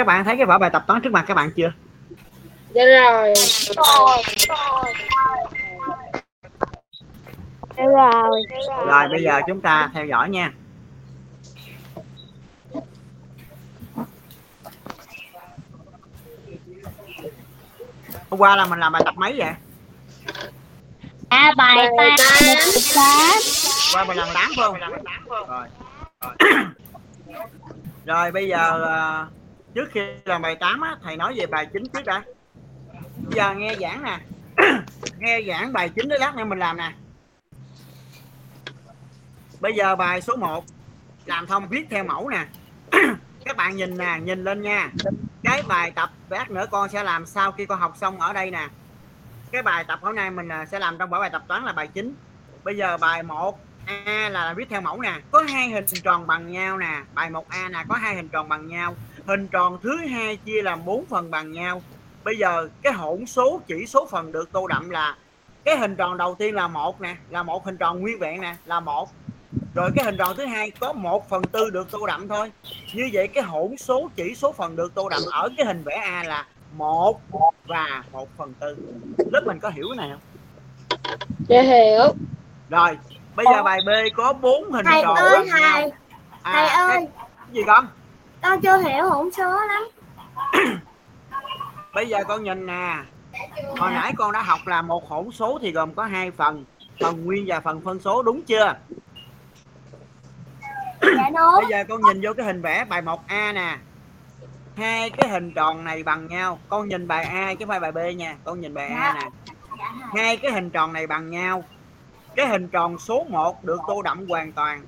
các bạn thấy cái vở bài tập toán trước mặt các bạn chưa? Dạ rồi. Dạ rồi. rồi bây giờ chúng ta theo dõi nha. Hôm qua là mình làm bài tập mấy vậy? À bài Bài tám. qua mình làm tám không? Rồi. Rồi bây giờ à, trước khi làm bài 8 á, thầy nói về bài 9 trước đã. Bây giờ nghe giảng nè. Nghe giảng bài 9 đó lát nữa mình làm nè. Bây giờ bài số 1 làm thông viết theo mẫu nè. Các bạn nhìn nè nhìn lên nha. Cái bài tập lát nữa con sẽ làm sau khi con học xong ở đây nè. Cái bài tập hôm nay mình à, sẽ làm trong vở bài tập toán là bài 9 bây giờ bài 1 A là viết theo mẫu nè. Có hai hình tròn bằng nhau nè. Bài 1A nè có hai hình tròn bằng nhau hình tròn thứ hai chia làm bốn phần bằng nhau. Bây giờ cái hỗn số chỉ số phần được tô đậm là cái hình tròn đầu tiên là một nè là một hình tròn nguyên vẹn nè là một. Rồi cái hình tròn thứ hai có một phần tư được tô đậm thôi. Như vậy cái hỗn số chỉ số phần được tô đậm ở cái hình vẽ A là một và một phần tư. Lớp mình có hiểu cái này không? Dạ hiểu. Rồi bây giờ bài B có bốn hình thầy tròn ơi bằng nhau. thầy. À, thầy ơi. cái gì con con chưa hiểu hỗn số lắm. Bây giờ con nhìn nè. Hồi nãy con đã học là một hỗn số thì gồm có hai phần phần nguyên và phần phân số đúng chưa? Dạ đúng. Bây giờ con nhìn vô cái hình vẽ bài 1A nè. Hai cái hình tròn này bằng nhau. Con nhìn bài A chứ không phải bài B nha. Con nhìn bài A nè. Dạ hai. Cái hình tròn này bằng nhau. Cái hình tròn số 1 được tô đậm hoàn toàn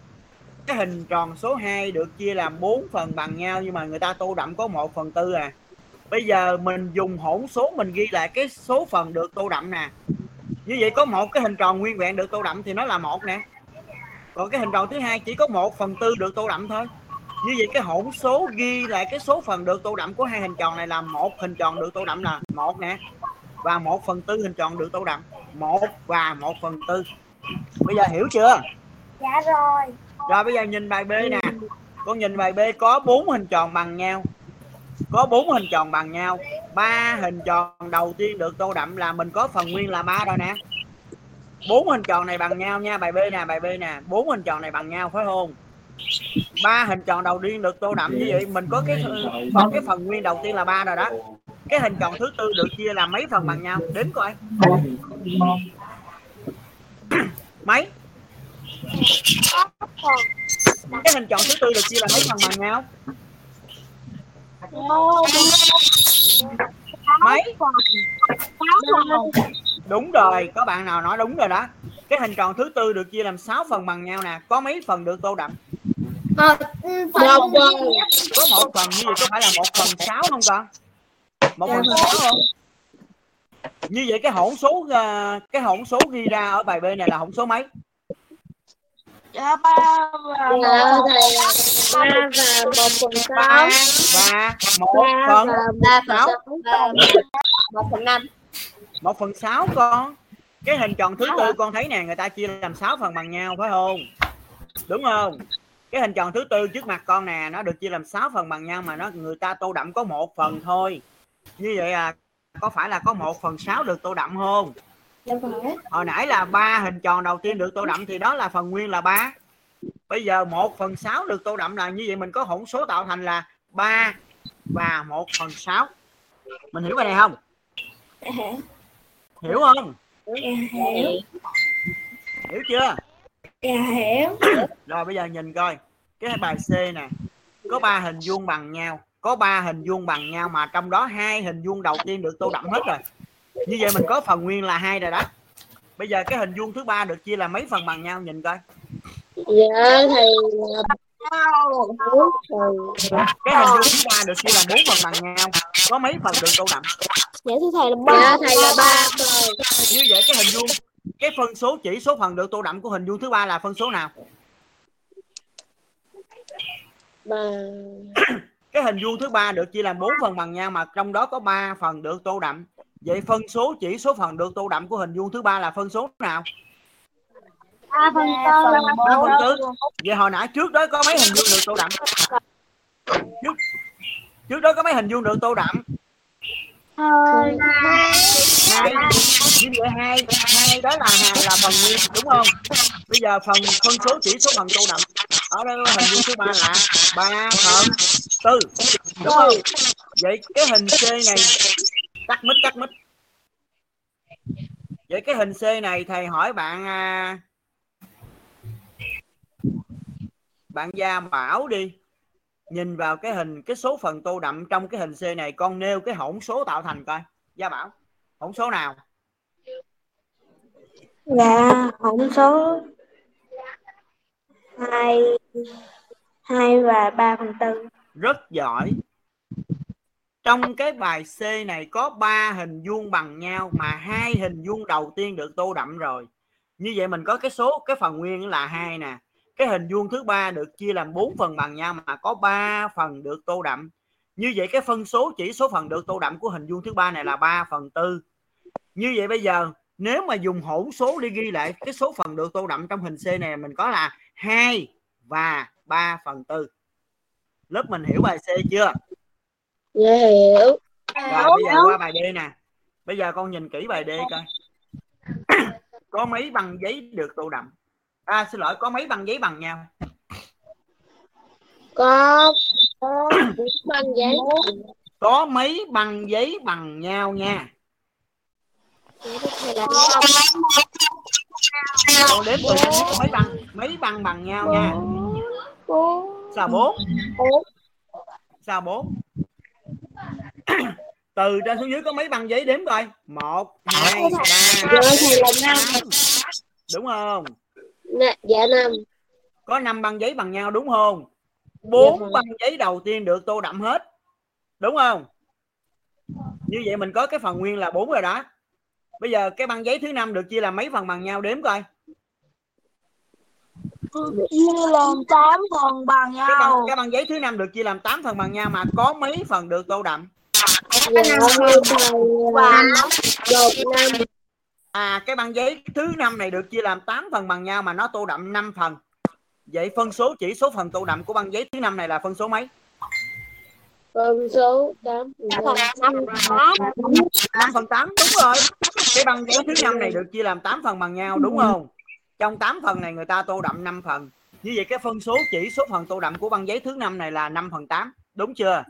cái hình tròn số 2 được chia làm 4 phần bằng nhau nhưng mà người ta tô đậm có 1 phần tư à. Bây giờ mình dùng hỗn số mình ghi lại cái số phần được tô đậm nè. Như vậy có một cái hình tròn nguyên vẹn được tô đậm thì nó là một nè. Còn cái hình tròn thứ hai chỉ có 1 phần tư được tô đậm thôi. Như vậy cái hỗn số ghi lại cái số phần được tô đậm của hai hình tròn này là một hình tròn được tô đậm là một nè. Và một phần tư hình tròn được tô đậm. Một và một phần tư. Bây giờ hiểu chưa? Dạ rồi rồi bây giờ nhìn bài B nè. Con nhìn bài B có bốn hình tròn bằng nhau. Có bốn hình tròn bằng nhau. Ba hình tròn đầu tiên được tô đậm là mình có phần nguyên là ba rồi nè. Bốn hình tròn này bằng nhau nha bài B nè bài B nè. Bốn hình tròn này bằng nhau phải không? Ba hình tròn đầu tiên được tô đậm như vậy mình có cái còn cái phần nguyên đầu tiên là ba rồi đó. Cái hình tròn thứ tư được chia làm mấy phần bằng nhau? Đếm coi. Mấy cái hình tròn thứ tư được chia làm mấy phần bằng nhau mấy? Đúng rồi có bạn nào nói đúng rồi đó. Cái hình tròn thứ tư được chia làm 6 phần bằng nhau nè có mấy phần được tô đậm? Một phần một phần. Có một phần như vậy có phải là một phần sáu không con? Một phần sáu không? Như vậy cái hỗn số ờ, cái hỗn số ghi ra ở bài B này là hỗn số mấy Dạ ba và dạ thầy ba và một phần sáu và một phần ba sáu sáu và một phần năm một phần sáu con cái hình tròn thứ tư con thấy nè người ta chia làm 6 phần bằng nhau phải không đúng không cái hình tròn thứ tư trước mặt con nè nó được chia làm 6 phần bằng nhau mà nó người ta tô đậm có một phần thôi như vậy à có phải là có một phần sáu được tô đậm không dạ phải hồi nãy là ba hình tròn đầu tiên được tô đậm thì đó là phần nguyên là ba. Bây giờ một phần sáu được tô đậm là như vậy mình có hỗn số tạo thành là ba và một phần sáu. Mình hiểu bài này không? Dạ hiểu không? Dạ hiểu. Hiểu chưa? Dạ hiểu. Rồi bây giờ nhìn coi. Cái bài C nè. Có ba hình vuông bằng nhau. Có ba hình vuông bằng nhau mà trong đó hai hình vuông đầu tiên được tô đậm hết rồi như vậy mình có phần nguyên là hai rồi đó. Bây giờ cái hình vuông thứ ba được chia là mấy phần bằng nhau nhìn coi. Dạ thầy cái hình vuông thứ ba được chia là bốn phần bằng nhau có mấy phần được tô đậm? Dạ thưa thầy là dạ ba thầy là ba phần như vậy cái hình vuông cái phân số chỉ số phần được tô đậm của hình vuông thứ ba là phân số nào? Ba. Cái hình vuông thứ ba được chia làm bốn phần bằng nhau mà trong đó có 3 phần được tô đậm vậy phân số chỉ số phần được tô đậm của hình vuông thứ ba là phân số nào? Ba phần tư. ba phần tư. Vậy hồi nãy trước đó có mấy hình vuông được tô đậm? Trước trước đó có mấy hình vuông được tô đậm? Hai. Hai vậy hai hai đó là hai là phần nguyên đúng không? Bây giờ phần phân số chỉ số phần tô đậm. Ở đây hình vuông thứ ba là ba phần tư đúng không? Vậy cái hình c này cắt mít cắt mít. Vậy cái hình c này thầy hỏi bạn à, bạn gia bảo đi. Nhìn vào cái hình cái số phần tô đậm trong cái hình c này con nêu cái hỗn số tạo thành coi. Gia bảo hỗn số nào? Dạ, hỗn số hai hai và ba phần tư. rất giỏi trong cái bài C này có ba hình vuông bằng nhau mà hai hình vuông đầu tiên được tô đậm rồi. Như vậy mình có cái số, cái phần nguyên là hai nè. Cái hình vuông thứ ba được chia làm bốn phần bằng nhau mà có ba phần được tô đậm. Như vậy cái phân số, chỉ số phần được tô đậm của hình vuông thứ ba này là 3 phần tư. Như vậy bây giờ, nếu mà dùng hỗn số đi ghi lại cái số phần được tô đậm trong hình C này, mình có là 2 và 3 phần tư. Lớp mình hiểu bài C chưa? Dạ hiểu. rồi bây giờ qua bài D nè. Bây giờ con nhìn kỹ bài D coi. Có mấy băng giấy được tô đậm? À xin lỗi có mấy băng giấy bằng nhau? Có có băng giấy. có mấy băng giấy bằng nhau nha? Con đếm từ mấy băng mấy băng bằng nhau nha. Sao bốn? Bốn. Sao bốn từ trên xuống dưới có mấy băng giấy đếm coi. Một hai ba Dạ tám. đúng không? Dạ năm. có năm băng giấy bằng nhau đúng không? Bốn Dạ băng giấy đầu tiên được tô đậm hết. Đúng không? Như vậy mình có cái phần nguyên là bốn rồi đó. Bây giờ cái băng giấy thứ năm được chia làm mấy phần bằng nhau đếm coi. Chia làm tám phần bằng cái băng, nhau. cái băng giấy thứ năm được chia làm 8 phần bằng nhau mà có mấy phần được tô đậm à cái băng giấy thứ năm này được chia làm 8 phần bằng nhau mà nó tô đậm 5 phần. Vậy phân số chỉ số phần tô đậm của băng giấy thứ năm này là phân số mấy? Phân số tám. phần năm tám. 5 phần 8 đúng rồi. Cái băng giấy thứ năm này được chia làm 8 phần bằng nhau đúng không? Trong 8 phần này người ta tô đậm 5 phần. Như vậy cái phân số chỉ số phần tô đậm của băng giấy thứ năm này là 5 phần 8 đúng chưa?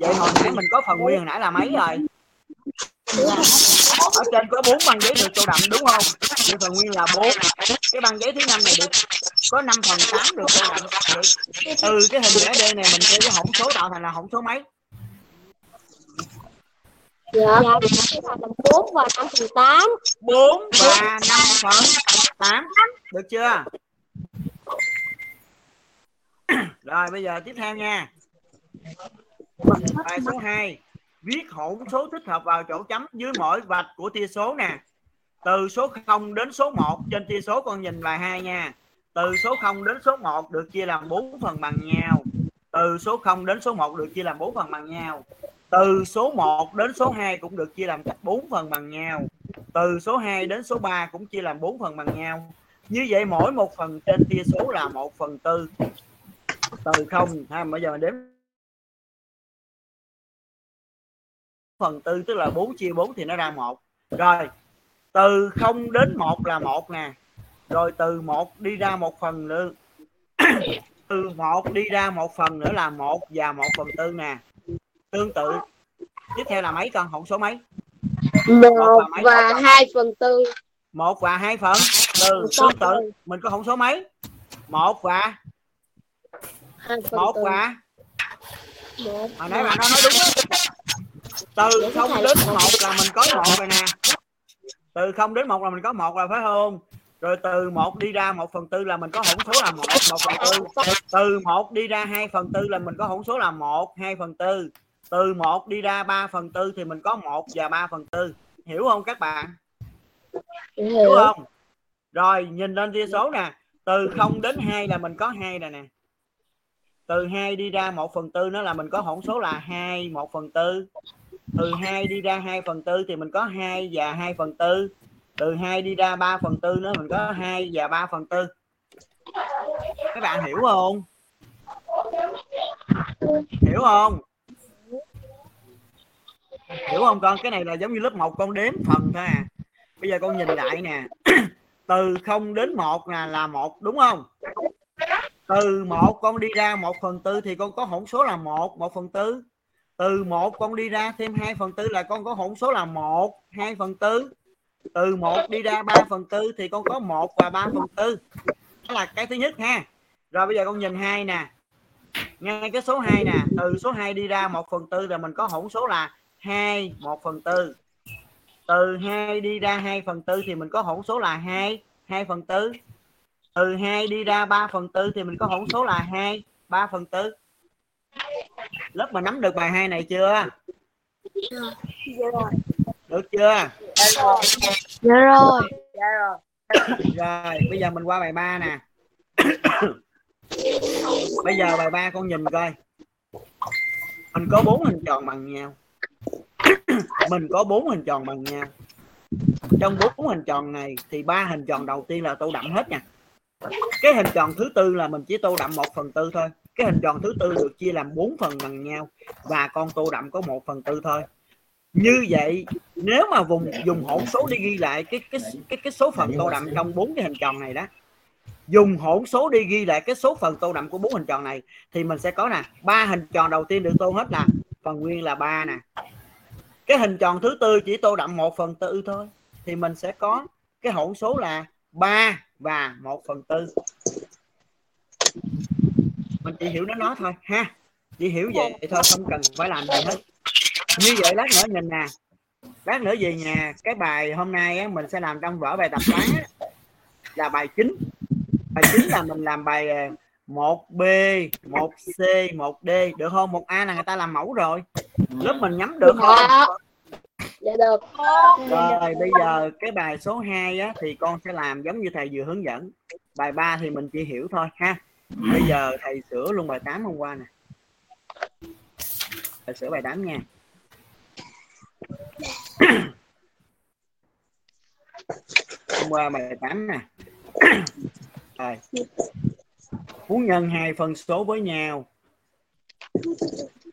Vậy hồi nãy mình có phần nguyên hồi nãy là mấy rồi? Ở trên có bốn băng giấy được tô đậm đúng không? Vậy phần nguyên là 4 cái băng giấy thứ năm này được có 5 phần 8 được tô đậm. Vậy từ cái hình vẽ D này mình sẽ cái hỗn số tạo thành là hỗn số mấy? Dạ. dạ thành bốn và năm phần tám. 4 và 5 phần 8 được chưa? Rồi bây giờ tiếp theo nha bài số 2 viết hỗn số thích hợp vào chỗ chấm dưới mỗi vạch của tia số nè. Từ số 0 đến số 1 trên tia số con nhìn bài 2 nha. Từ số 0 đến số 1 được chia làm 4 phần bằng nhau. Từ số 0 đến số 1 được chia làm 4 phần bằng nhau. Từ số 1 đến số 2 cũng được chia làm cách 4 phần bằng nhau. Từ số 2 đến số 3 cũng chia làm 4 phần bằng nhau. Như vậy mỗi một phần trên tia số là 1 phần tư. Từ không. Ha bây giờ mình đếm phần tư tức là 4 chia 4 thì nó ra một. Rồi từ 0 đến 1 là một nè. Rồi từ 1 đi ra một phần nữa. Từ 1 đi ra một phần nữa là một và 1 phần tư nè. Tương tự. Tiếp theo là mấy con? Hỗn số mấy? Một và hai phần tư. một và hai phần? Từ tương tự. mình có hỗn số mấy? Một và Hai phần một tư. và Một. hồi nãy bạn nói đúng. Từ không đến một là mình có một rồi nè. Từ không đến một là mình có một rồi phải không? Rồi từ một đi ra một phần tư là mình có hỗn số là một một phần tư. Từ một đi ra hai phần tư là mình có hỗn số là một hai phần tư. Từ một đi ra ba phần tư thì mình có một và ba phần tư. Hiểu không các bạn? Hiểu. không? Rồi nhìn lên tia số nè. Từ 0 đến 2 là mình có hai nè nè. Từ 2 đi ra 1 phần tư nó là mình có hỗn số là 2 1 phần tư từ 2 đi ra 2 phần tư thì mình có 2 và 2 phần tư. Từ 2 đi ra 3 phần tư nữa mình có 2 và 3 phần tư. Các bạn hiểu không? Hiểu không? Hiểu không con? Cái này là giống như lớp 1 con đếm phần thôi à. Bây giờ con nhìn lại nè. Từ 0 đến 1 là là một, đúng không? Từ 1 con đi ra 1 phần tư thì con có hỗn số là 1 1 phần tư từ 1 con đi ra thêm 2 phần tư là con có hỗn số là 1 2 phần tư. Từ 1 đi ra 3 phần tư thì con có 1 và 3 phần tư. Đó là cái thứ nhất ha. Rồi bây giờ con nhìn hai nè. Ngay cái số 2 nè. Từ số 2 đi ra 1 phần tư là mình có hỗn số là 2 1 phần tư. Từ 2 đi ra 2 phần tư thì mình có hỗn số là 2 2 phần tư. Từ 2 đi ra 3 phần tư thì mình có hỗn số là 2 3 phần tư lớp mà nắm được bài 2 này chưa? Được chưa? Dạ rồi. rồi bây giờ mình qua bài 3 nè. Bây giờ bài 3 con nhìn coi. Mình có bốn hình tròn bằng nhau. Mình có bốn hình tròn bằng nhau. Trong bốn hình tròn này thì ba hình tròn đầu tiên là tô đậm hết nha. Cái hình tròn thứ tư là mình chỉ tô đậm một phần tư thôi cái hình tròn thứ tư được chia làm bốn phần bằng nhau và con tô đậm có một phần tư thôi. Như vậy, nếu mà vùng, dùng hỗn số đi ghi lại cái cái cái cái số phần tô đậm trong bốn cái hình tròn này đó, dùng hỗn số đi ghi lại cái số phần tô đậm của bốn hình tròn này, thì mình sẽ có nè, ba hình tròn đầu tiên được tô hết là, phần nguyên là ba nè. Cái hình tròn thứ tư chỉ tô đậm một phần tư thôi, thì mình sẽ có cái hỗn số là 3 và 1 phần tư mình chỉ hiểu nó nói thôi ha. Chỉ hiểu vậy thôi không cần phải làm gì hết. Như vậy lát nữa nhìn nè. Lát nữa về nhà cái bài hôm nay á, mình sẽ làm trong vở bài tập toán là bài chính. Bài chính là mình làm bài 1B 1C 1D được không? 1A là người ta làm mẫu rồi. Lớp mình nhắm được không? Dạ được. Rồi bây giờ cái bài số 2 á, thì con sẽ làm giống như thầy vừa hướng dẫn. Bài 3 thì mình chỉ hiểu thôi ha bây giờ thầy sửa luôn bài 8 hôm qua nè. Thầy sửa bài 8 nha. Hôm qua bài 8 nè. Rồi. Muốn nhân hai phân số với nhau.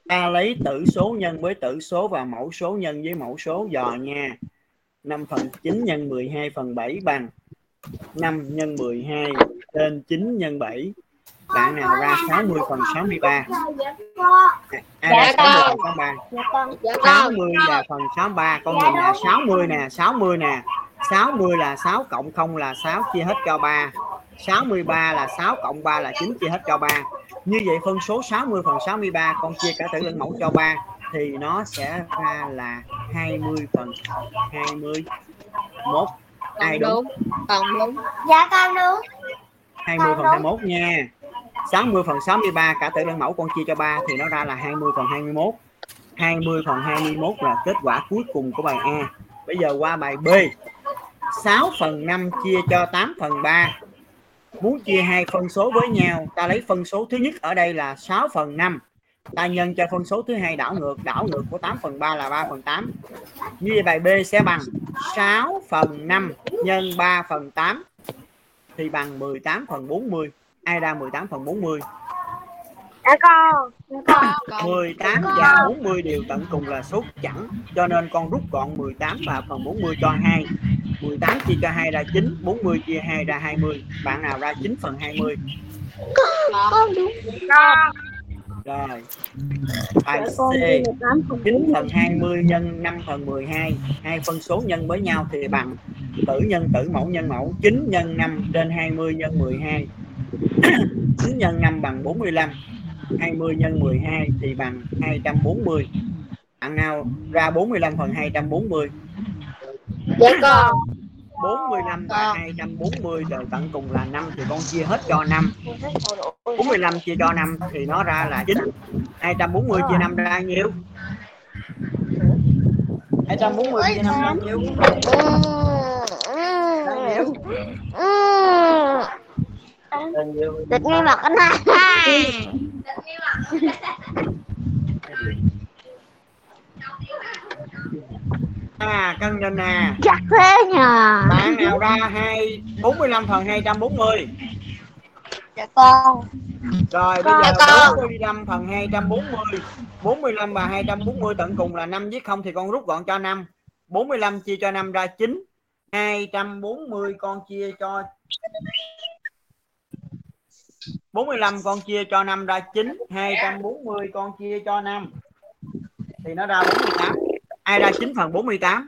Ta lấy tử số nhân với tử số và mẫu số nhân với mẫu số dò nha. 5 phần 9 nhân 12 phần 7 bằng 5 nhân 12 trên 9 nhân 7 bạn nào ra 60 phần 63 ai ra 60 phần 63 dạ con 60 là phần 63 con nhìn nè 60 nè 60 nè 60 là 6 cộng 0 là 6 chia hết cho 3 63 là 6 cộng 3 là 9 chia hết cho 3 như vậy phân số 60 phần 63 con chia cả tử lẫn mẫu cho 3 thì nó sẽ ra là 20 phần 21 ai đúng còn đúng Dạ con đúng. 20 phần 21 nha 60 phần 63 cả tử đơn mẫu con chia cho 3 thì nó ra là 20 phần 21 20 phần 21 là kết quả cuối cùng của bài A. Bây giờ qua bài B. 6 phần 5 chia cho 8 phần 3 muốn chia hai phân số với nhau, ta lấy phân số thứ nhất ở đây là 6 phần 5 ta nhân cho phân số thứ hai đảo ngược đảo ngược của 8 phần 3 là 3 phần 8 như vậy bài B sẽ bằng 6 phần 5 nhân 3 phần 8 thì bằng 18 phần 40 ai ra 18 phần 40 Dạ con. Dạ con. 18 và 40 đều tận cùng là số chẵn cho nên con rút gọn 18 và phần 40 cho 2 18 chia cho 2 ra 9 40 chia 2 ra 20 bạn nào ra 9 phần 20 con đúng. Rồi. Bài dạ con C. đi là tám phần 9 phần 20 nhân 5 phần 12 hai. Phân số nhân với nhau thì bằng tử nhân tử mẫu nhân mẫu 9 nhân 5 trên 20 nhân 12 9 nhân 5 bằng 45 20 nhân 12 thì bằng 240 bạn nào ra 45 phần 240 dạ con 45 và 240 đều tận cùng là 5 thì con chia hết cho 5 45 chia cho 5 thì nó ra là 9 240 chia 5 ra nhiêu? 240 chia 5 ra nhiêu? Ra nhiêu Địch ngay mặt anh ha. à cân nhìn nè Chắc thế nhờ. bạn nào ra 2 45 phần 240 Dạ con. Rồi bây Con. giờ Dạ con. 45 phần 240 45 và 240 tận cùng là 5 viết không thì con rút gọn cho 5 45 chia cho 5 ra 9 240 con chia cho 45 con chia cho 5 ra 9 240 con chia cho 5 thì nó ra 48 ai ra 9 phần 48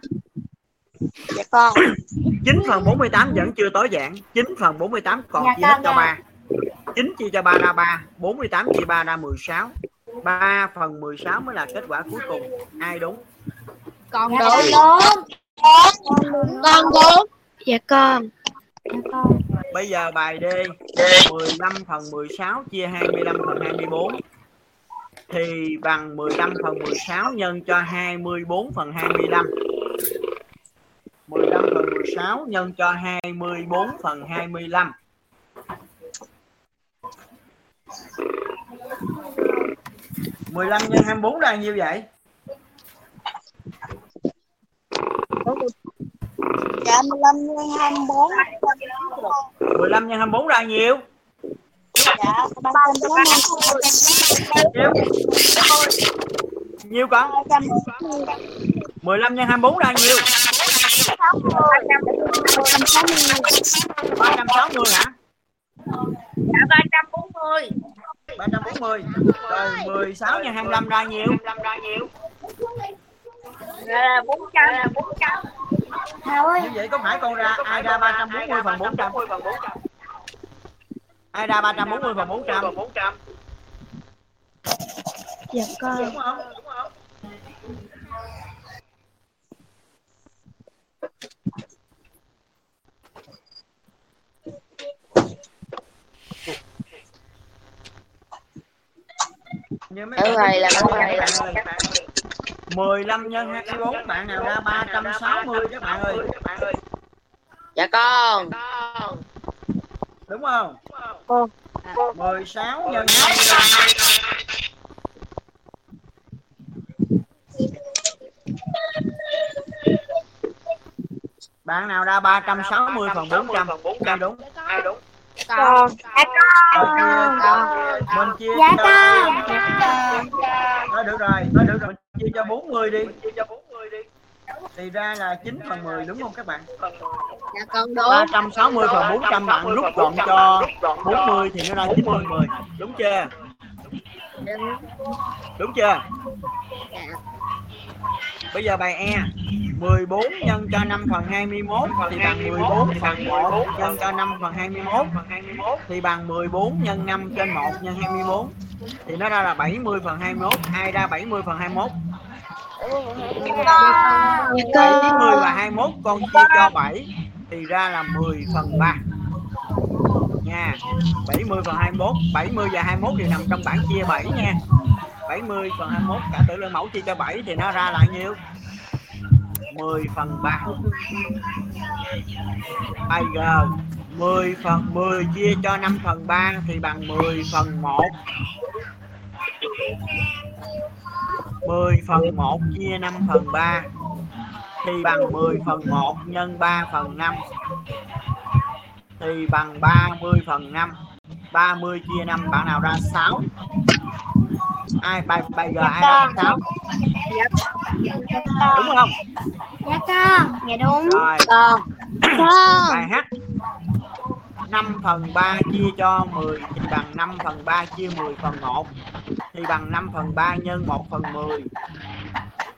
Dạ con. 9 phần 48 vẫn chưa tối giản. 9 phần 48 còn Dạ chia hết con, cho dạ. 3 9 chia cho 3 ra 3 48 chia 3 ra 16 3 phần 16 mới là kết quả cuối cùng. Ai đúng? Con Dạ đúng. con Con đúng. Dạ con bây giờ bài D. 15 phần 16 chia 25 phần 24 thì bằng 15 phần 16 nhân cho 24 phần 25 15 phần 16 nhân cho 24 phần 25 15 nhân 24 là nhiêu vậy? Dạ 15 nhân 24 15 nhân 24 ra nhiều. Dạ 340 Nhiêu con? 15 nhân 24 ra nhiều. 360 360 hả? Dạ 340 340 Rồi 16 nhân 25 ra nhiều. Dạ 400 400 Thảo ơi. Như vậy có phải con ra ai ra 340 phần 400? Ai ra 340 phần 400? 400. Dạ con. Đúng không? Đúng? Ở ngoài là con này là biết đúng các rồi. bạn ơi. 15 nhân 24 bạn nào ra 360 các bạn ơi Dạ con. đúng không Vâng. 16 nhân 25 bạn nào ra 360 phần 400 ai đúng Con. mình chia Dạ con. Thôi được rồi thôi được rồi. Mình chia cho 40 đi. Thì ra là 9 phần 10 đúng không các bạn? Dạ con đúng. 360 phần 400 bạn rút gọn cho 40 thì nó ra 9 phần 10 đúng chưa? Đúng chưa? Bây giờ bài E 14 nhân cho 5 phần 21 thì bằng 14 phần 1 nhân cho 5 phần 21 thì bằng 14 nhân 5 trên 1 nhân 24 thì nó ra là 70 phần 21 ai ra 70 phần 21 Dạ 70 con và 21 con chia cho 7 thì ra là 10 phần 3 nha 70 phần 21 70 và 21 đều nằm trong bảng chia 7 nha. 70 phần 21 cả tử lượng mẫu chia cho 7 thì nó ra là nhiêu 10 phần 3 bài G 10 phần 10 chia cho 5 phần 3 thì bằng 10 phần 1 10 phần 1 chia 5 phần 3 thì bằng 10 phần 1 nhân 3 phần 5 thì bằng 30 phần 5 30 chia 5 bạn nào ra 6 ai bài bài giờ ai 6 đúng không? Dạ con. Dạ đúng. rồi. Con. bài H 5 phần 3 chia cho 10 thì bằng 5 phần 3 chia 10 phần 1 thì bằng 5 phần 3 nhân 1 phần 10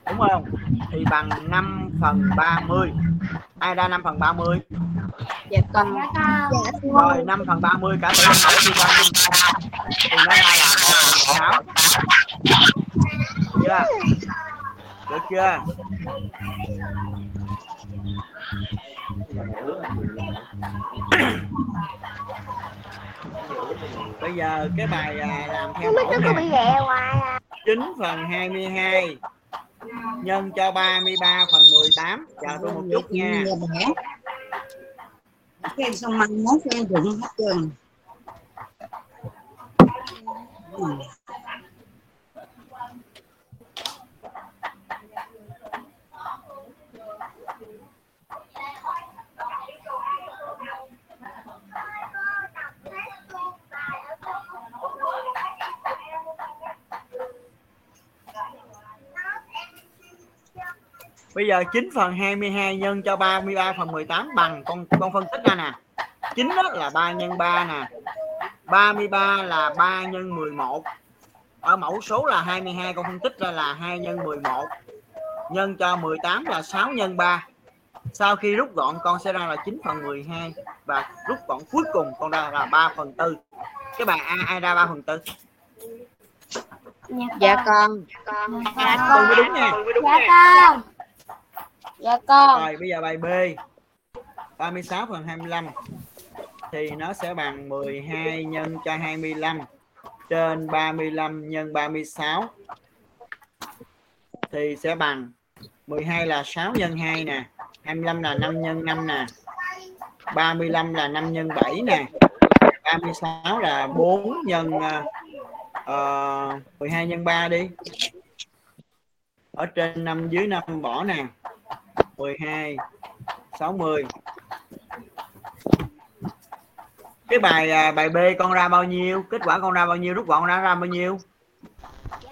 đúng không? Thì bằng 5 phần 30 ai ra 5 phần 30 Dạ con. Dạ con. rồi 5 phần 30 cả cho 5 thì nó ra là 1 phần 6 chưa được chưa bây giờ cái bài à, làm theo mẫu hoài à. 9 phần 22 nhân cho 33 phần 18 chờ tôi một chút nha. Cái xong măng mốt em dụng hết trơn ừ. Bây giờ 9 phần 22 nhân cho 33 phần 18 bằng con con phân tích ra nè. 9 đó là 3 nhân 3 nè. 33 là 3 nhân 11 ở mẫu số là 22 con phân tích ra là 2 nhân 11 nhân cho 18 là 6 nhân 3 sau khi rút gọn con sẽ ra là 9 phần 12 và rút gọn cuối cùng con ra là 3 phần 4 cái bài A ai ra 3 phần 4 dạ con. dạ con mới đúng nha. Dạ con. Dạ con. Rồi bây giờ bài B. 36 phần 25 thì nó sẽ bằng 12 nhân cho 25 trên 35 nhân 36 thì sẽ bằng 12 là 6 nhân 2 nè 25 là 5 nhân 5 nè 35 là 5 nhân 7 nè 36 là 4 nhân ờ, ờ, uh, 12 nhân 3 đi. Ở trên 5 dưới 5 bỏ nè 12 60 cái bài à, bài B con ra bao nhiêu? Kết quả con ra bao nhiêu? Rút gọn ra ra bao nhiêu?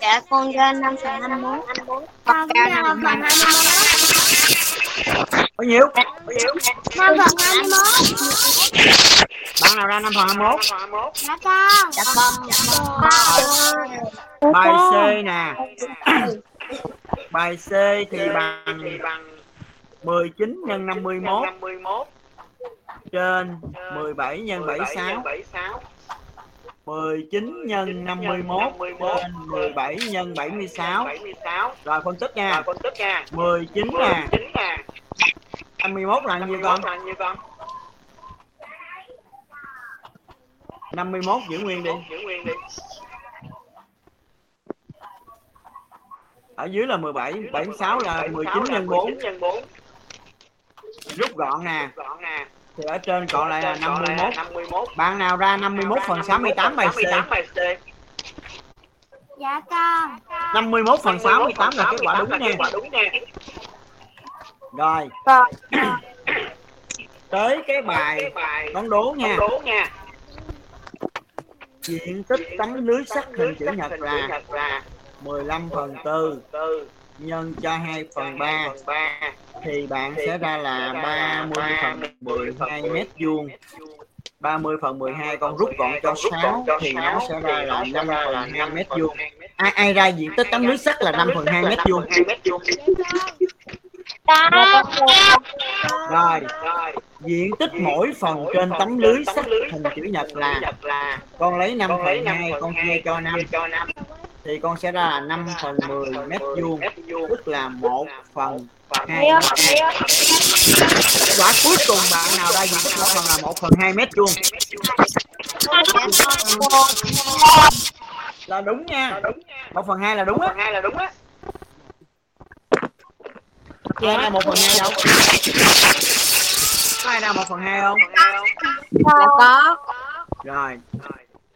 Dạ con ra 5 phần 21 con ra 5 phần 21 bao nhiêu bao nhiêu? 5 phần 21 bạn nào ra 5 phần 21 dạ con. Dạ con. Bài C nè. Bài C thì bằng 19 nhân 51 trên 17 nhân 76 19 nhân 51 trên 17 nhân 76 rồi phân tích nha. 19 nè. 51 là nhiêu con? 51 giữ nguyên đi. Ở dưới là 17 76 là 19 nhân 4 rút gọn nè thì ở trên còn lại là 51 bạn nào ra 51 phần 68 bài C? dạ con. 51 phần 68 là kết quả đúng nha. rồi. Tới cái bài con đố nha. diện tích tấm lưới sắt hình chữ nhật là 15 phần 4 nhân cho 2 phần 3 thì bạn sẽ ra là 30 phần 12 mét vuông. 30 phần 12 con rút gọn cho 6 thì nó sẽ ra là 5 phần 2 mét vuông. Ai ai ra diện tích tấm lưới sắt là 5 phần 2 mét vuông. Rồi, diện tích mỗi phần trên tấm lưới sắt hình chữ nhật là, con lấy 5 phần 2 con chia cho 5 thì con sẽ ra là 5 phần 10 mét vuông tức là 1 phần 2 mét vuông. Kết quả cuối cùng bạn nào ra diện tích mỗi phần là 1 phần 2 mét vuông. Là đúng nha. 1 phần 2 là đúng á. Chưa ai ra 1 phần 2 đâu? Có ai ra 1 phần 2 không? Dạ có. Rồi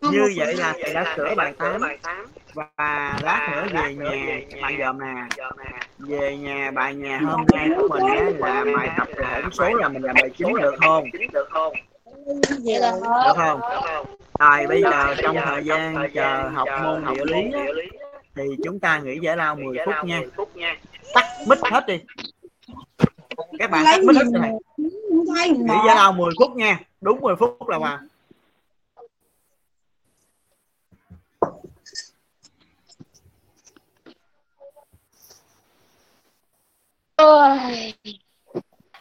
Như vậy là thầy đã sửa bài 8 và lát nữa về nhà bạn dòm nè. về nhà bài nhà hôm nay của mình á là bài tập về hỗn số là mình làm bài chín được không? được không? Rồi bây giờ trong thời gian chờ học môn địa lý á, thì chúng ta nghỉ giải lao 10 phút nha. tắt mic hết đi. Các bạn tắt mic hết rồi. nghỉ giải lao 10 phút nha. Đúng 10 phút là hòa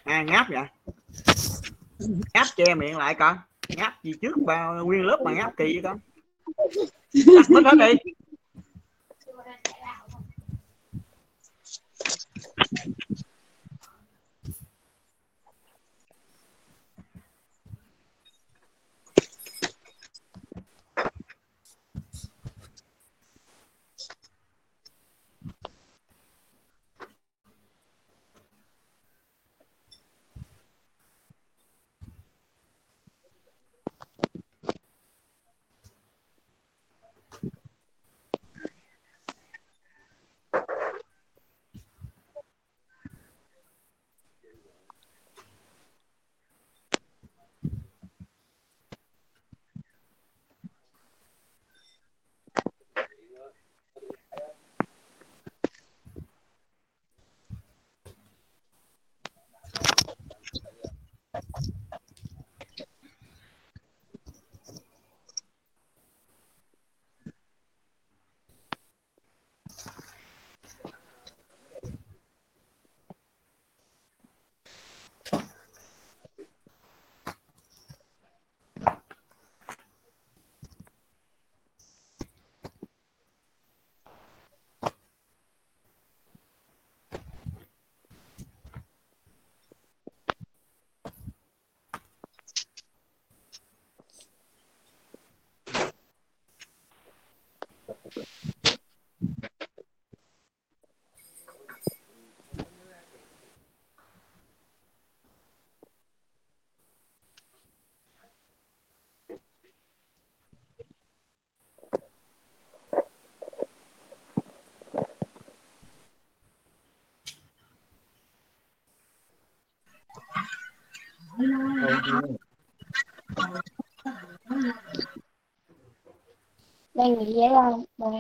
à ngáp vậy? Ngáp che miệng lại con. Ngáp gì trước ba nguyên lớp mà ngáp kỳ vậy con? Tắt mic hết đi. Đang nghỉ dễ không đây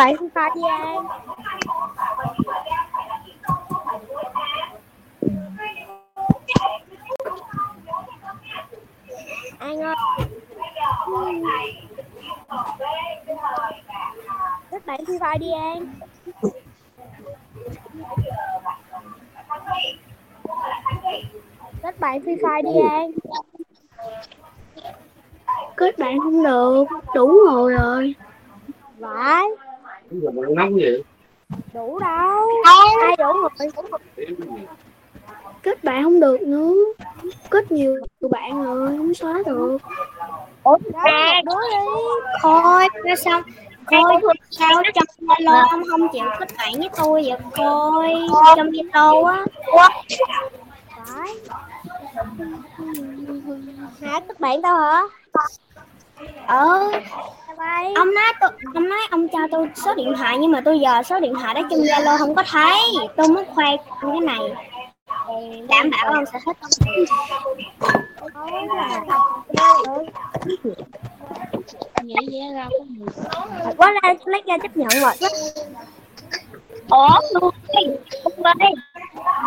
các bạn không có đi em. Anh ơi các bạn phi pha đi em, các bạn phi pha đi em. Kết bạn không được. Đủ ngồi rồi. Vãi rồi. phải nóng gì đủ đâu ai đủ rồi Kết bạn không được nữa. Kết nhiều bạn rồi. Không xóa được. à đứa đi Thôi, ra xong. Thôi, sao trong Zalo ông không chịu kết bạn với tôi vậy coi Trong Zalo á. phải hả các bạn tao hả Ờ, ông nói tôi, ông nói ông cho tôi số điện thoại nhưng mà tôi giờ số điện thoại đó trong Zalo không có thấy. Tôi muốn khoe cái này. Đảm bảo ông sẽ thích. quá ra lấy ra chấp nhận rồi Ủa, luôn đây.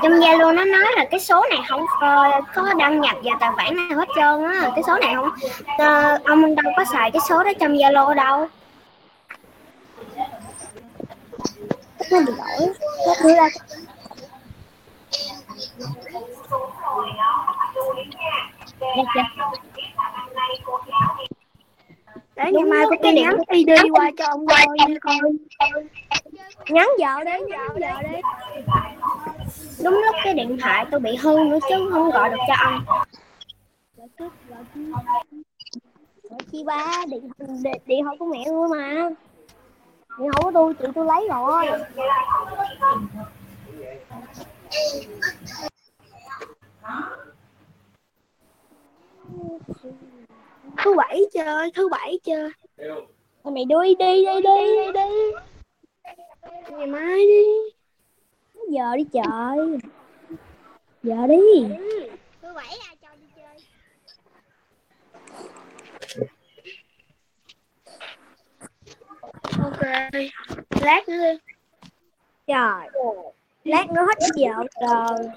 Trong Zalo nó nói là cái số này không ờ, có đăng nhập vào tài khoản nào hết trơn á. Cái số này không ờ, ông đâu có xài cái số đó trong Zalo đâu. nó bị đổi nó đưa ra để ngày mai có cái nhắn đi đi qua cho ông coi nha coi. nhắn vợ đi nhắn vợ đi. Đúng lúc cái điện thoại tôi bị hư nữa chứ không gọi được cho ông. Chi ba điện điện, điện thoại của mẹ tôi mà. Điện thoại của tôi chị tôi lấy rồi thứ bảy chơi thứ bảy chơi. Mày đuôi đi đi đi. Đi đi ngày mai đi. Giờ đi chơi giờ đi. Ừ, thứ bảy ai cho đi chơi? Ok. Lát nữa đi. Trời. Lát nữa hết giờ rồi.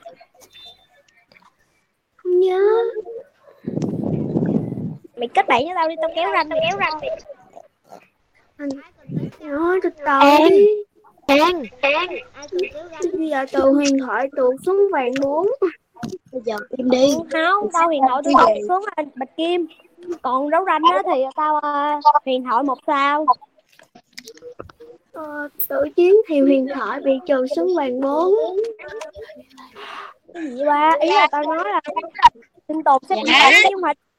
Không nhớ. Mày kết bạn với tao đi tao kéo ranh kéo ranh đi. Nói từ từ Em. đi An bây giờ từ huyền thoại tuột xuống vàng bốn. Bây giờ im đi. Không tao huyền thoại tụt xuống là bạch kim. Còn đấu ranh á thì tao ờ, huyền thoại một sao. Ờ, tự chiến thì huyền thoại bị trừ xuống vàng bốn. Cái gì ba? Ý là tao nói là Sinh tồn xếp hạng chứ không phải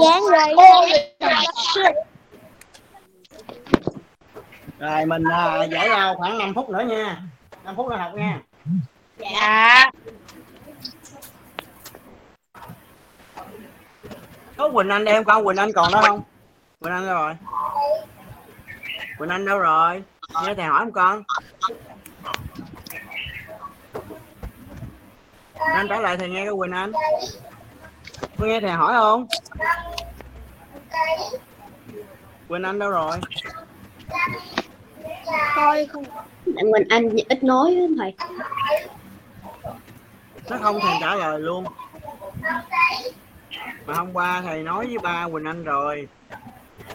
Dán rồi rồi mình à, giải lao khoảng 5 phút nữa nha. 5 phút nữa học nha Dạ. có Quỳnh Anh em con Quỳnh Anh còn đó không? Quỳnh Anh đâu rồi? Quỳnh Anh đâu rồi? Nghe thầy hỏi không con. Anh trả lời thầy nghe cái Quỳnh Anh. Có nghe thầy hỏi không? Quỳnh Anh đâu rồi? Thôi không. Quỳnh Anh ít nói á thầy. nó không thèm trả lời luôn mà hôm qua thầy nói với ba Quỳnh Anh rồi.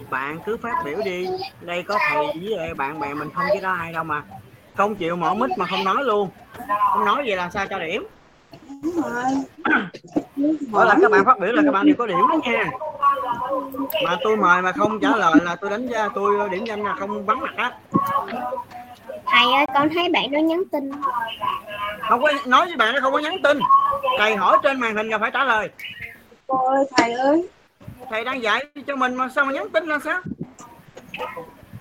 Bạn cứ phát biểu đi. Đây có thầy với lại bạn bè mình không chứ có ai đâu mà. Không chịu mở mic mà không nói luôn. Không nói vậy làm sao cho điểm? Đó là các bạn phát biểu là các bạn đều có điểm đó nha. Mà tôi mời mà không trả lời là tôi đánh giá tôi điểm danh là không vắng mặt á. Thầy ơi con thấy bạn đó nhắn tin. Không có nói với bạn nó không có nhắn tin. Thầy hỏi trên màn hình là phải trả lời Ôi thầy ơi. thầy đang dạy cho mình mà sao mà nhắn tin là sao?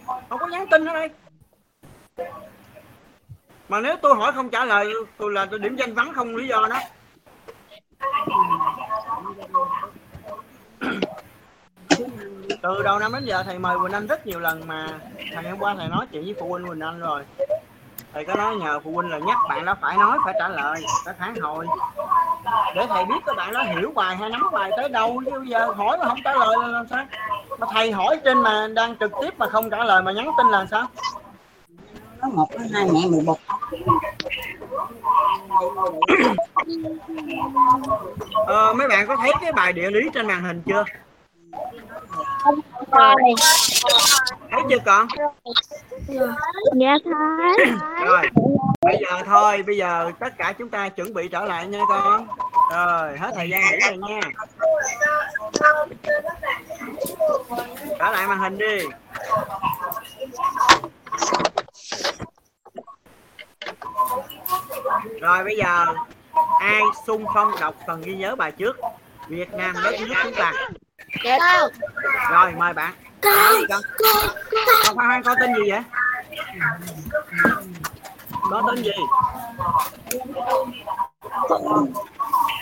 Không có nhắn tin ở đây. Mà nếu tôi hỏi không trả lời, tôi là tôi điểm danh vắng không lý do đó. Từ đầu năm đến giờ thầy mời Quỳnh Anh rất nhiều lần mà thầy hôm qua thầy nói chuyện với phụ huynh Quỳnh Anh rồi thầy có nói nhờ phụ huynh là nhắc bạn đó phải nói phải trả lời phải phản hồi. Để thầy biết các bạn đó hiểu bài hay nắm bài tới đâu chứ bây giờ hỏi mà không trả lời là làm sao? Mà thầy hỏi trên mà đang trực tiếp mà không trả lời mà nhắn tin là sao? Nó một cái hai mẹ mười một. ờ, mấy bạn có thấy cái bài địa lý trên màn hình chưa thấy chưa con? Dạ thấy. Rồi. Bây giờ thôi bây giờ tất cả chúng ta chuẩn bị trở lại nha con. Rồi hết thời gian nghỉ rồi nha. Trở lại màn hình đi. Rồi bây giờ ai xung phong đọc phần ghi nhớ bài trước? Việt Nam đất nước chúng ta rồi mời bạn. Con con con khoan con tên gì vậy? Con tên gì?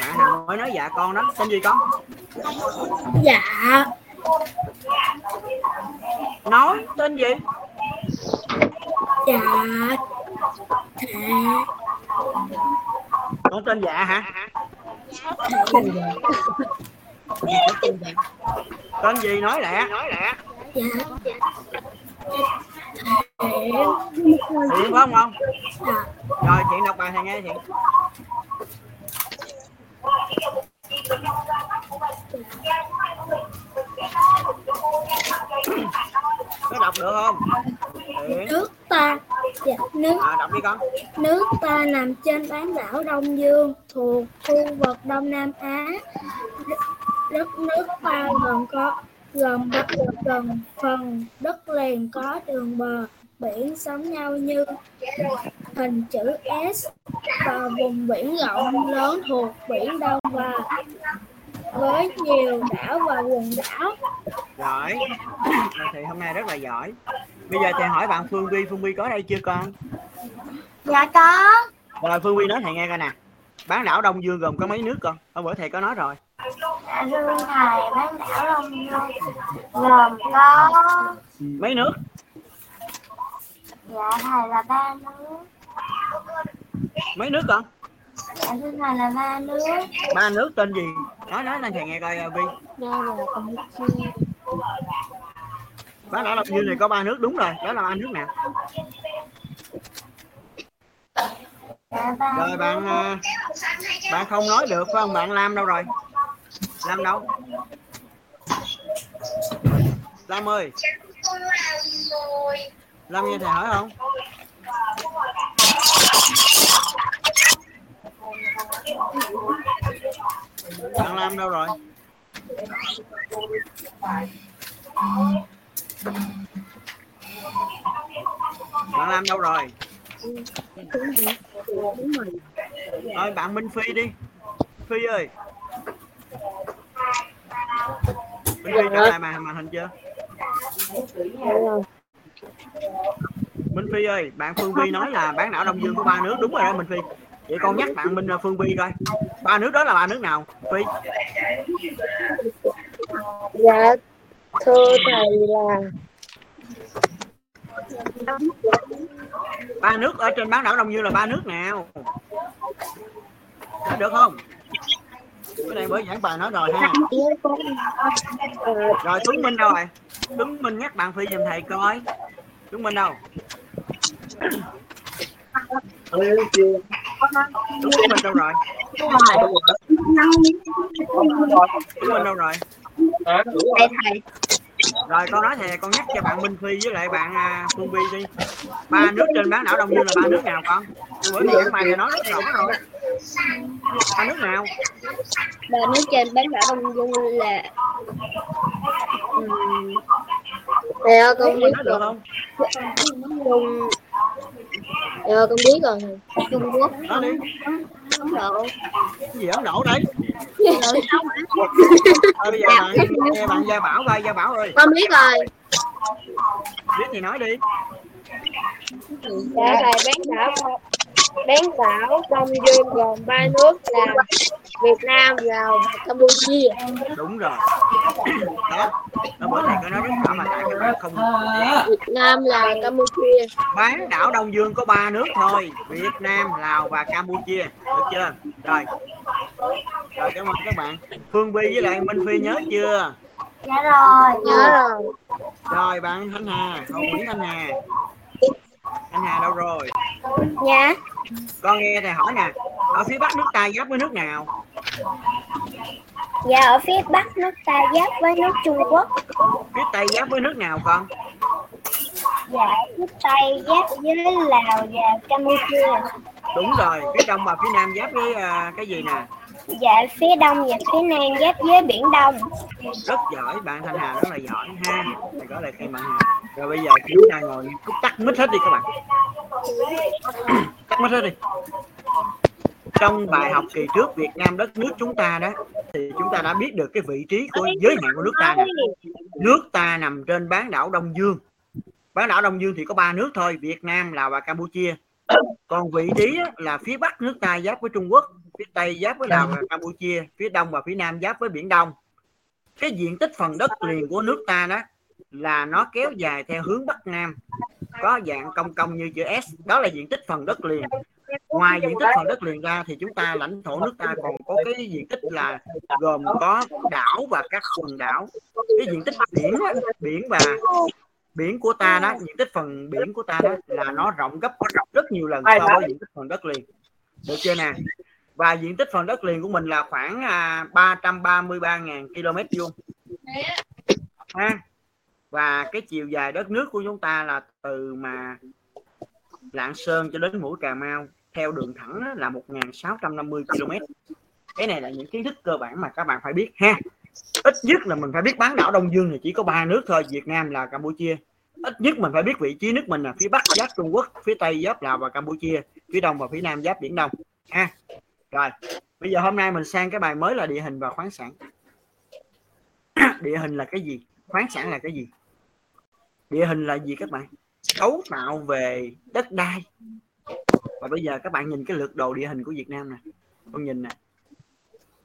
Bạn nào mới nói dạ con đó. Tên gì con? Dạ. Nói tên gì? Dạ. Con tên dạ hả tên gì nói lẹ? Nói lẹ dạ thiện phải không không? Rồi thiện đọc bài thầy nghe thiện có đọc được không? Thiện nước ta dạ Nước. À, đọc đi con. Nước ta nằm trên bán đảo Đông Dương thuộc khu vực Đông Nam Á. Đất nước ta gồm có gồm gần phần đất liền có đường bờ biển sống nhau như hình chữ S và vùng biển rộng lớn thuộc biển Đông và với nhiều đảo và quần đảo. giỏi thì hôm nay rất là giỏi bây giờ thầy hỏi bạn Phương Vi Phương Vi có đây chưa con Dạ có. rồi Phương Vi nói thầy nghe coi nè bán đảo Đông Dương gồm có mấy nước con? Hôm bữa thầy có nói rồi. Dạ thưa thầy, bán đảo Đông Dương gồm có mấy nước? Dạ thầy là ba nước. mấy nước con? Dạ thưa thầy là ba nước. ba nước tên gì? Nói nói lên thầy nghe coi Vi là Campuchia. Bán đảo Đông Dương này có ba nước đúng rồi. Đó là ba nước nào? Dạ rồi bạn bạn không nói được, phải không? Bạn làm đâu rồi? Làm đâu? Lam ơi. Lam nghe thầy hỏi không? Bạn Lam đâu rồi? Bạn Lam đâu rồi? Rồi, bạn Minh Phi đi. Phi ơi. Minh Phi trở lại màn màn hình chưa? Minh Phi ơi, bạn Phương Phi nói là bán đảo Đông Dương có ba nước. Đúng rồi đó, Minh Phi. Vậy con nhắc bạn Minh à, Phương Phi coi. Ba nước đó là ba nước nào, Phi? Dạ thưa thầy là ba nước ở trên bán đảo Đông Dương là ba nước nào? Nói được không? Cái này mới giảng bài nói rồi ha. Rồi Tuấn Minh đâu rồi. Tuấn Minh nhắc bạn Phi giùm thầy coi. Tuấn Minh đâu? Tuấn Minh đâu rồi? Tuấn Minh đâu rồi. Thầy thầy rồi con nói thì con nhắc cho bạn Minh Phi với lại bạn à, Phương Vi đi ba nước trên bán đảo Đông Dương là ba nước nào con bữa nay giảng bài thì nói rất rõ rồi ba nước nào ba nước trên bán đảo Đông Dương là thầy ơi con biết được không thầy ơi con biết rồi Trung Quốc đi Ấn Độ. Cái gì Ấn Độ đấy? Thôi bây giờ bạn nghe bạn Gia Bảo coi Gia Bảo ơi. Con biết rồi. Biết thì nói đi. Dạ thầy bán đảo bán đảo Đông Dương gồm ba nước là Việt Nam Lào và Campuchia. Đúng rồi. Đó. Nó bữa này có nói rất rõ mà tại các bạn không Việt Nam Lào Campuchia. Bán đảo Đông Dương có ba nước thôi. Việt Nam Lào và Campuchia. Được chưa? Rồi. Rồi cảm ơn các bạn. Phương Vi với lại Minh Phi nhớ chưa? Dạ rồi. nhớ rồi. Rồi bạn Thanh Hà. Hậu Nguyễn Thanh Hà Thanh Hà đâu rồi Dạ. con nghe thầy hỏi nè ở phía bắc nước ta giáp với nước nào Dạ ở phía bắc nước ta giáp với nước Trung Quốc. phía tây giáp với nước nào con Dạ phía tây giáp với Lào và Campuchia. đúng rồi phía đông và phía nam giáp với à, cái gì nè Dạ phía đông và phía nam giáp với biển Đông. rất giỏi, bạn Thanh Hà rất là giỏi ha. Thầy có lời khen bạn Hà. Rồi bây giờ chúng ta ngồi cúc tắt mic hết đi các bạn. Tắt mic hết đi. Trong bài học kỳ trước Việt Nam đất nước chúng ta đó, thì chúng ta đã biết được cái vị trí của giới hạn của nước ta này. nước ta nằm trên bán đảo Đông Dương. Bán đảo Đông Dương thì có ba nước thôi, Việt Nam, Lào và Campuchia. Còn vị trí là phía bắc nước ta giáp với Trung Quốc phía tây giáp với Lào và Campuchia phía đông và phía nam giáp với biển Đông. Cái diện tích phần đất liền của nước ta đó là nó kéo dài theo hướng bắc nam có dạng cong cong như chữ S đó là diện tích phần đất liền. Ngoài diện tích phần đất liền ra thì chúng ta lãnh thổ nước ta còn có cái diện tích là gồm có đảo và các quần đảo. Cái diện tích biển biển và biển của ta đó diện tích phần biển của ta đó là nó rộng gấp rất nhiều lần so với diện tích phần đất liền. Được chưa nè và diện tích phần đất liền của mình là khoảng à, 333.000 km vuông. Ha? Và cái chiều dài đất nước của chúng ta là từ mà Lạng Sơn cho đến mũi Cà Mau theo đường thẳng là 1.650 km cái này là những kiến thức cơ bản mà các bạn phải biết ha? Ít nhất là mình phải biết bán đảo Đông Dương thì chỉ có ba nước thôi Việt Nam là Campuchia. Ít nhất mình phải biết vị trí nước mình là phía Bắc giáp Trung Quốc phía Tây giáp Lào và Campuchia phía Đông và phía Nam giáp Biển Đông ha? Rồi bây giờ hôm nay mình sang cái bài mới là địa hình và khoáng sản. Địa hình là cái gì? Khoáng sản là cái gì? Địa hình là gì các bạn? Cấu tạo về đất đai. Và bây giờ các bạn nhìn cái lượt đồ địa hình của Việt Nam nè. Con nhìn nè.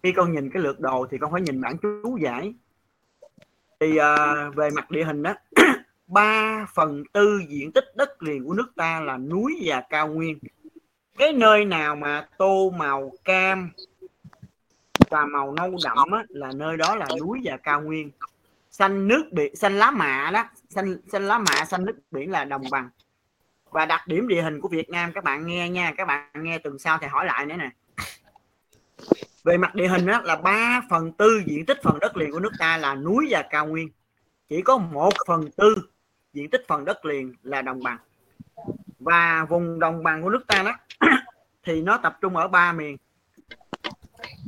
Khi con nhìn cái lượt đồ thì con phải nhìn bản chú giải. Thì uh, về mặt địa hình đó 3 phần tư diện tích đất liền của nước ta là núi và cao nguyên cái nơi nào mà tô màu cam và màu nâu đậm á, là nơi đó là núi và cao nguyên. Xanh nước biển xanh lá mạ đó. Xanh xanh lá mạ xanh nước biển là đồng bằng. Và đặc điểm địa hình của Việt Nam các bạn nghe nha các bạn nghe tuần sau thì hỏi lại nữa nè. Về mặt địa hình đó là 3 phần tư diện tích phần đất liền của nước ta là núi và cao nguyên. Chỉ có một phần tư diện tích phần đất liền là đồng bằng. Và vùng đồng bằng của nước ta đó thì nó tập trung ở ba miền.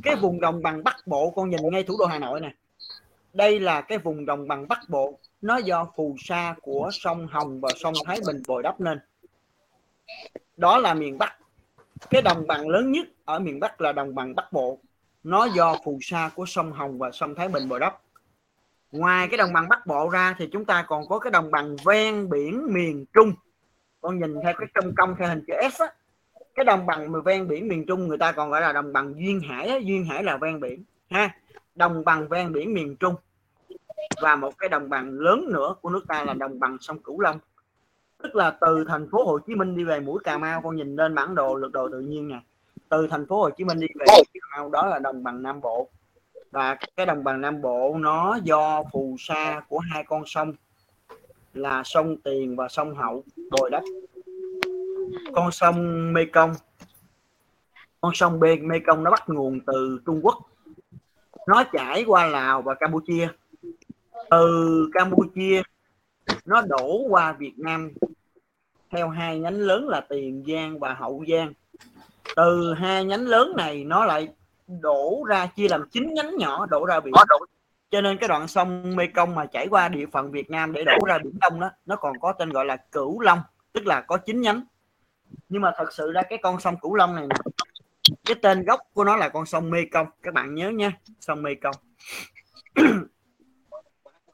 Cái vùng đồng bằng bắc bộ, con nhìn ngay thủ đô hà nội nè. Đây là cái vùng đồng bằng bắc bộ, nó do phù sa của sông hồng và sông thái bình bồi đắp nên đó là miền bắc. Cái đồng bằng lớn nhất ở miền bắc là đồng bằng bắc bộ. Nó do phù sa của sông hồng và sông thái bình bồi đắp. Ngoài cái đồng bằng bắc bộ ra thì chúng ta còn có cái đồng bằng ven biển miền trung. Con nhìn theo cái công công theo hình chữ S á cái đồng bằng ven biển miền trung người ta còn gọi là đồng bằng duyên hải duyên hải là ven biển, ha. Đồng bằng ven biển miền trung. Và một cái đồng bằng lớn nữa của nước ta là đồng bằng sông Cửu Long. Tức là từ thành phố Hồ Chí Minh đi về mũi Cà Mau, con nhìn lên bản đồ lược đồ tự nhiên nè. Từ thành phố Hồ Chí Minh đi về mũi Cà Mau, đó là đồng bằng Nam Bộ. Và cái đồng bằng Nam Bộ nó do phù sa của hai con sông là sông Tiền và sông Hậu bồi đắp con sông Mekong. Con sông bên Mekong nó bắt nguồn từ Trung Quốc. Nó chảy qua Lào và Campuchia. Từ Campuchia nó đổ qua Việt Nam theo hai nhánh lớn là Tiền Giang và Hậu Giang. Từ hai nhánh lớn này nó lại đổ ra chia làm chín nhánh nhỏ đổ ra biển. Cho nên cái đoạn sông Mekong mà chảy qua địa phận Việt Nam để đổ ra biển Đông đó nó còn có tên gọi là Cửu Long tức là có chín nhánh nhưng mà thật sự ra cái con sông Cửu Long này nè cái tên gốc của nó là con sông Mekong. Các bạn nhớ nha sông Mekong.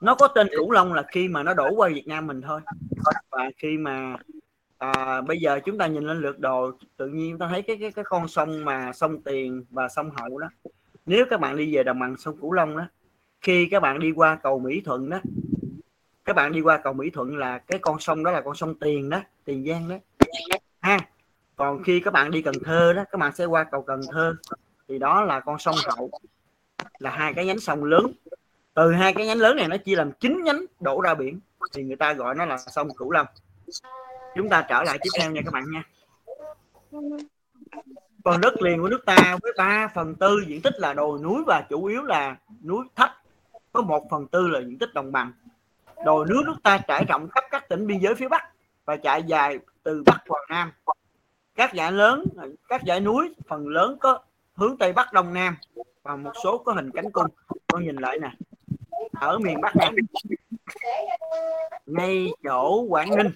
Nó có tên Cửu Long là khi mà nó đổ qua Việt Nam mình thôi. Và khi mà à, bây giờ chúng ta nhìn lên lượt đồ tự nhiên ta thấy cái cái cái con sông mà sông Tiền và sông Hậu đó. Nếu các bạn đi về đồng bằng sông Cửu Long đó khi các bạn đi qua cầu Mỹ Thuận đó các bạn đi qua cầu Mỹ Thuận là cái con sông đó là con sông Tiền đó Tiền Giang đó ha. Còn khi các bạn đi Cần Thơ đó, các bạn sẽ qua cầu Cần Thơ. Thì đó là con sông Hậu, là hai cái nhánh sông lớn. Từ hai cái nhánh lớn này nó chia làm chín nhánh đổ ra biển, thì người ta gọi nó là sông Cửu Long. Chúng ta trở lại tiếp theo nha các bạn nha. Còn đất liền của nước ta với 3 phần tư diện tích là đồi núi và chủ yếu là núi thấp có một phần tư là diện tích đồng bằng. Đồi núi nước ta trải rộng khắp các tỉnh biên giới phía bắc và chạy dài từ bắc vào nam. Các dãy lớn, các dãy núi, phần lớn có hướng tây bắc đông nam và một số có hình cánh cung. Con nhìn lại nè. Ở miền bắc này ngay chỗ quảng ninh.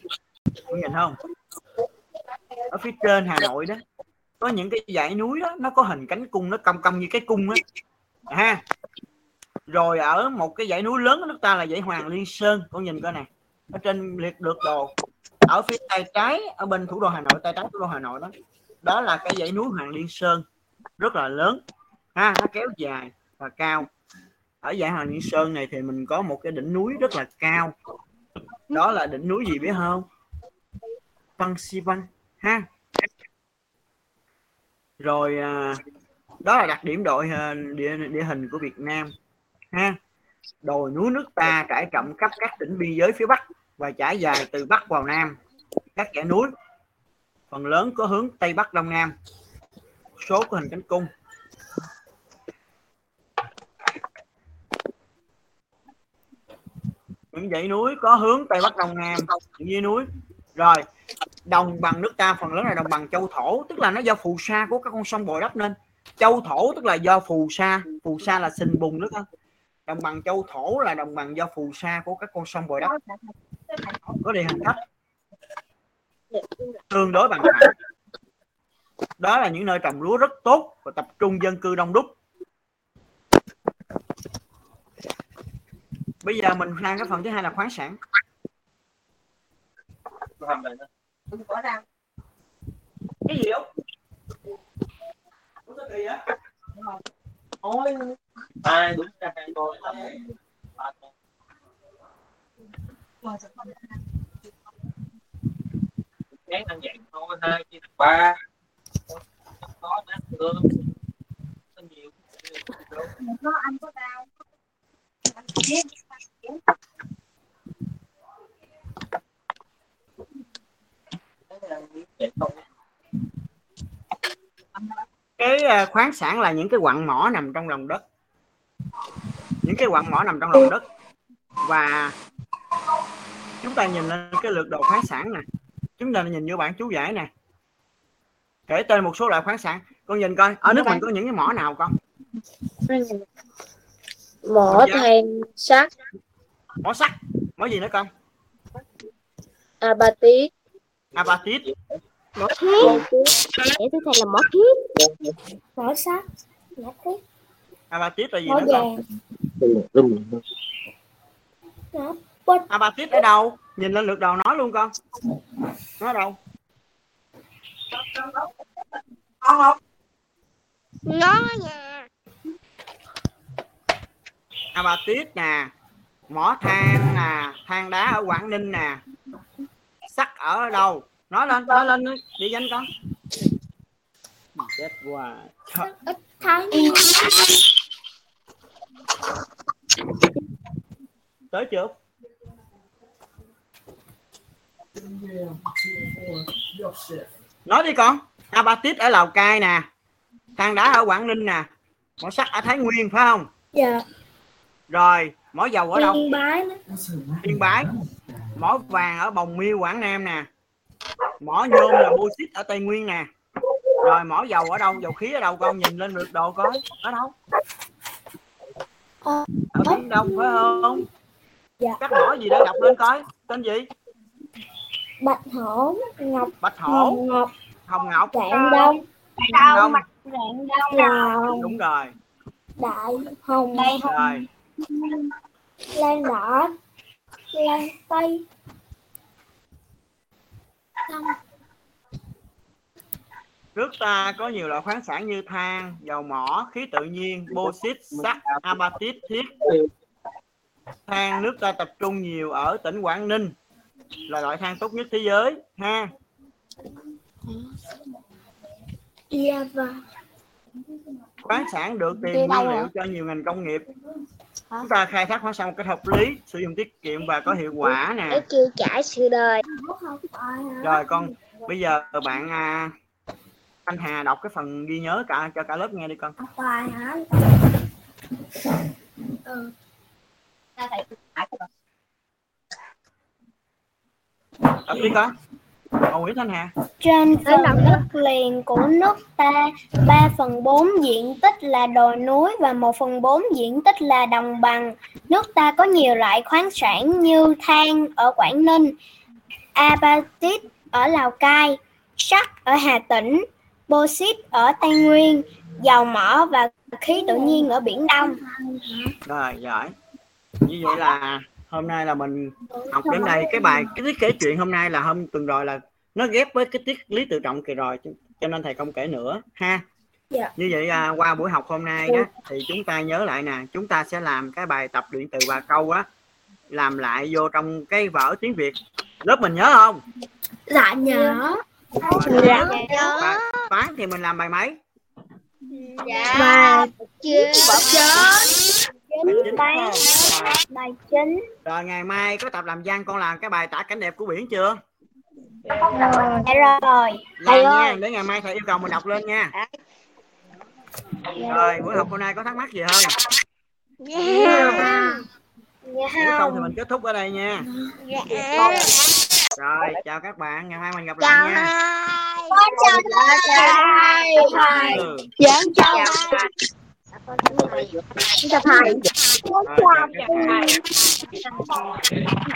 Con nhìn không? Ở phía trên hà nội đó. Có những cái dãy núi đó, nó có hình cánh cung, nó cong cong như cái cung á. Ha. Rồi ở một cái dãy núi lớn của nước ta là dãy Hoàng Liên Sơn. Con nhìn coi nè. Ở trên liệt được đồ ở phía tay trái ở bên thủ đô Hà Nội tay trái thủ đô Hà Nội đó. Đó là cái dãy núi Hoàng Liên Sơn rất là lớn. Ha nó kéo dài và cao. Ở dãy Hoàng Liên Sơn này thì mình có một cái đỉnh núi rất là cao. Đó là đỉnh núi gì biết không? Văn Si Văn ha. Rồi à, đó là đặc điểm đội à, địa, địa hình của Việt Nam ha. Đồi núi nước ta trải rộng khắp các tỉnh biên giới phía Bắc và trải dài từ Bắc vào Nam các dãy núi. Phần lớn có hướng Tây Bắc Đông Nam. Số có hình cánh cung. Những dãy núi có hướng Tây Bắc Đông Nam, những dãy núi. Rồi, đồng bằng nước ta, phần lớn là đồng bằng châu thổ, tức là nó do phù sa của các con sông bồi đắp nên. Châu thổ tức là do phù sa phù sa là sình bùn nước không đồng bằng châu thổ là đồng bằng do phù sa của các con sông bồi đắp. Có địa hình thấp tương đối bằng phẳng đó là những nơi trồng lúa rất tốt và tập trung dân cư đông đúc. Bây giờ mình sang cái phần thứ hai là khoáng sản. Cái gì không? Ôi. Ai đúng hai chén ăn dạng thôi hai chia ba. Có nát cơm có nhiều cái ờ, khoáng sản là những cái quặng mỏ nằm trong lòng đất. Những cái quặng mỏ nằm trong lòng đất. Và chúng ta nhìn lên cái lược đồ khoáng sản nè chúng ta nhìn vô bản chú giải nè. Kể tên một số loại khoáng sản. Con nhìn coi ở nước mình có những cái mỏ nào con mỏ than sắt. Mỏ sắt. Mỏ gì nữa con? Apatit apatit mỏ thiết để tôi thầy là mỏ thiết mỏ sắt. Mỏ thiết apatit là gì mỏ nữa con vàng apatit ở đâu? Nhìn lên lược đầu nói luôn con. Nó ở đâu? Nó nhà. Apatit nè. Mỏ than nè. Than đá ở quảng ninh nè. Sắt ở đâu? Nói lên nói lên địa danh con. Chết quá. Tới chưa nói đi con. Apatit ở lào cai nè. Than đá ở quảng ninh nè. Mỏ sắt ở thái nguyên phải không? Dạ. Rồi mỏ dầu ở đâu? Yên bái yên bái. Mỏ vàng ở bồng miêu quảng nam nè. Mỏ nhôm là bauxit ở tây nguyên nè. Rồi mỏ dầu ở đâu? Dầu khí ở đâu con? Nhìn lên lượt đồ coi. Ở đâu? Ờ. ở biển đông phải không? Dạ. các mỏ gì để đọc lên coi. Tên gì bạch hổ ngọc bạch hổ. Hồng ngọc hồng ngọc. Rạng đông. Đông. Rạng đông. Lào đúng rồi. Đại hồng. Rồi. Lan đỏ. Lan tây. Xong. nước ta có nhiều loại khoáng sản như than dầu mỏ khí tự nhiên bauxit sắt apatit thiết. Than nước ta tập trung nhiều ở tỉnh quảng ninh là loại than tốt nhất thế giới ha. Java khoáng sản được tìm nguyên liệu cho nhiều ngành công nghiệp. Chúng ta khai thác khoáng sản một cách hợp lý sử dụng tiết kiệm và có hiệu quả nè. kêu trải sự đời. Rồi con bây giờ bạn à, anh Hà đọc cái phần ghi nhớ cả cho cả lớp nghe đi con. Ừ. đi con Ồ, Nguyễn Thanh Hà Trên phần đất liền của nước ta, 3 phần 4 diện tích là đồi núi và 1 phần 4 diện tích là đồng bằng. Nước ta có nhiều loại khoáng sản như than ở Quảng Ninh, apatit ở Lào Cai, sắt ở Hà Tĩnh, bauxit ở Tây Nguyên, dầu mỏ và khí tự nhiên ở Biển Đông. rồi giỏi như vậy là hôm nay là mình học đến đây. Cái bài cái tiết kể chuyện hôm nay là hôm tuần rồi là nó ghép với cái tiết lý tự trọng kỳ rồi cho- nên thầy không kể nữa ha. Dạ. như vậy à, qua buổi học hôm nay đó thì chúng ta nhớ lại nè chúng ta sẽ làm cái bài tập luyện từ và câu á làm lại vô trong cái vở tiếng việt. Lớp mình nhớ không? Dạ nhớ. Rồi, dạ bài- toán thì mình làm bài mấy? Dạ Bài chưa bài chín bài chính. rồi ngày mai có tập làm văn con làm cái bài tả cảnh đẹp của biển chưa? Dạ rồi. Thầy nha ơi. để ngày mai thầy yêu cầu mình đọc lên nha. Rồi buổi học hôm nay có thắc mắc gì không? Dạ. Dạ nếu không thì mình kết thúc ở đây nha. Dạ. Rồi chào các bạn ngày mai mình gặp chào lại nha. hai. Con chào thầy thầy ừ. dạ chào chào thầy chào thầy rồi, chào các bạn